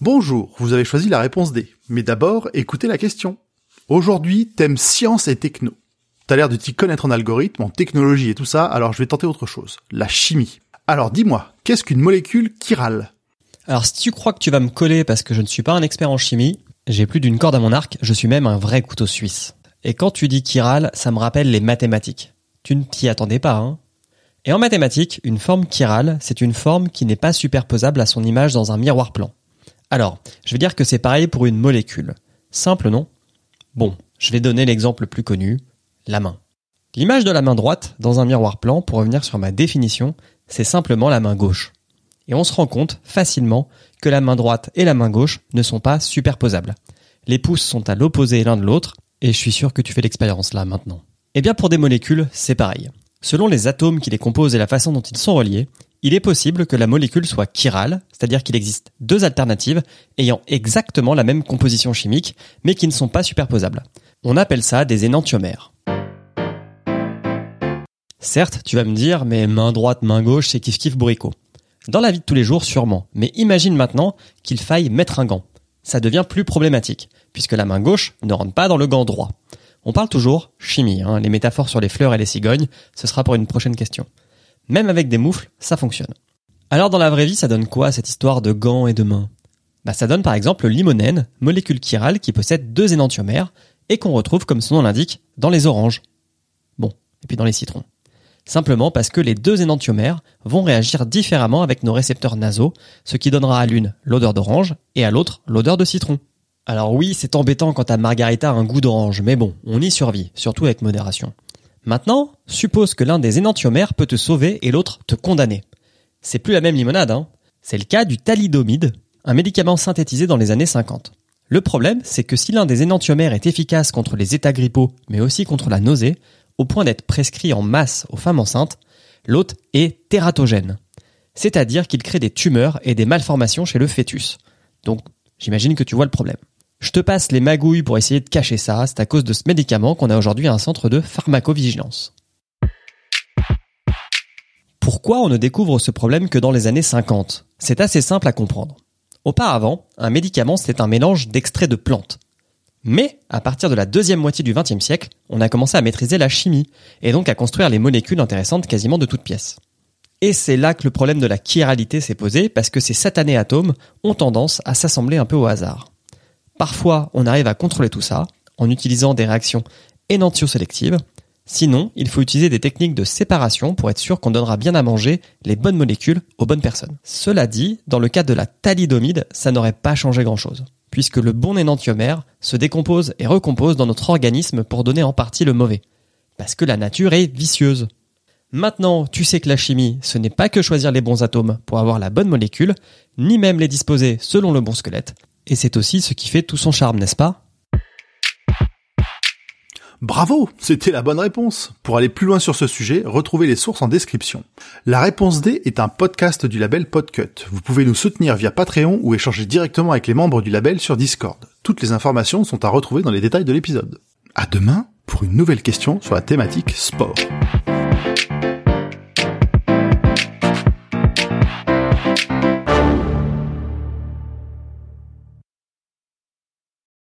Bonjour, vous avez choisi la réponse D. Mais d'abord, écoutez la question. Aujourd'hui, thème science et techno. T'as l'air de t'y connaître en algorithme, en technologie et tout ça, alors je vais tenter autre chose. La chimie. Alors dis-moi, qu'est-ce qu'une molécule chirale Alors si tu crois que tu vas me coller parce que je ne suis pas un expert en chimie, j'ai plus d'une corde à mon arc, je suis même un vrai couteau suisse. Et quand tu dis chiral, ça me rappelle les mathématiques. Tu ne t'y attendais pas, hein? Et en mathématiques, une forme chirale, c'est une forme qui n'est pas superposable à son image dans un miroir plan. Alors, je vais dire que c'est pareil pour une molécule. Simple, non? Bon, je vais donner l'exemple le plus connu, la main. L'image de la main droite dans un miroir plan, pour revenir sur ma définition, c'est simplement la main gauche. Et on se rend compte facilement que la main droite et la main gauche ne sont pas superposables. Les pouces sont à l'opposé l'un de l'autre, et je suis sûr que tu fais l'expérience là maintenant. Eh bien pour des molécules, c'est pareil. Selon les atomes qui les composent et la façon dont ils sont reliés, il est possible que la molécule soit chirale, c'est-à-dire qu'il existe deux alternatives ayant exactement la même composition chimique, mais qui ne sont pas superposables. On appelle ça des énantiomères. Certes, tu vas me dire, mais main droite, main gauche, c'est kiff kiff bourricot. Dans la vie de tous les jours, sûrement. Mais imagine maintenant qu'il faille mettre un gant. Ça devient plus problématique, puisque la main gauche ne rentre pas dans le gant droit. On parle toujours chimie, hein, les métaphores sur les fleurs et les cigognes, ce sera pour une prochaine question. Même avec des moufles, ça fonctionne. Alors dans la vraie vie, ça donne quoi cette histoire de gants et de mains? Bah ça donne par exemple le limonène, molécule chirale qui possède deux énantiomères et qu'on retrouve comme son nom l'indique dans les oranges. Bon, et puis dans les citrons. Simplement parce que les deux énantiomères vont réagir différemment avec nos récepteurs nasaux, ce qui donnera à l'une l'odeur d'orange et à l'autre l'odeur de citron. Alors oui, c'est embêtant quand ta margarita un goût d'orange, mais bon, on y survit, surtout avec modération. Maintenant, suppose que l'un des énantiomères peut te sauver et l'autre te condamner. C'est plus la même limonade, hein. C'est le cas du thalidomide, un médicament synthétisé dans les années 50. Le problème, c'est que si l'un des énantiomères est efficace contre les états grippaux, mais aussi contre la nausée, au point d'être prescrit en masse aux femmes enceintes, l'autre est tératogène. C'est-à-dire qu'il crée des tumeurs et des malformations chez le fœtus. Donc, j'imagine que tu vois le problème. Je te passe les magouilles pour essayer de cacher ça, c'est à cause de ce médicament qu'on a aujourd'hui un centre de pharmacovigilance. Pourquoi on ne découvre ce problème que dans les années 50 C'est assez simple à comprendre. Auparavant, un médicament c'était un mélange d'extraits de plantes. Mais, à partir de la deuxième moitié du XXe siècle, on a commencé à maîtriser la chimie, et donc à construire les molécules intéressantes quasiment de toutes pièces. Et c'est là que le problème de la chiralité s'est posé, parce que ces satanés atomes ont tendance à s'assembler un peu au hasard. Parfois, on arrive à contrôler tout ça, en utilisant des réactions énantiosélectives, Sinon, il faut utiliser des techniques de séparation pour être sûr qu'on donnera bien à manger les bonnes molécules aux bonnes personnes. Cela dit, dans le cas de la thalidomide, ça n'aurait pas changé grand chose, puisque le bon énantiomère se décompose et recompose dans notre organisme pour donner en partie le mauvais. Parce que la nature est vicieuse. Maintenant, tu sais que la chimie, ce n'est pas que choisir les bons atomes pour avoir la bonne molécule, ni même les disposer selon le bon squelette. Et c'est aussi ce qui fait tout son charme, n'est-ce pas? Bravo, c'était la bonne réponse. Pour aller plus loin sur ce sujet, retrouvez les sources en description. La réponse D est un podcast du label Podcut. Vous pouvez nous soutenir via Patreon ou échanger directement avec les membres du label sur Discord. Toutes les informations sont à retrouver dans les détails de l'épisode. À demain pour une nouvelle question sur la thématique sport.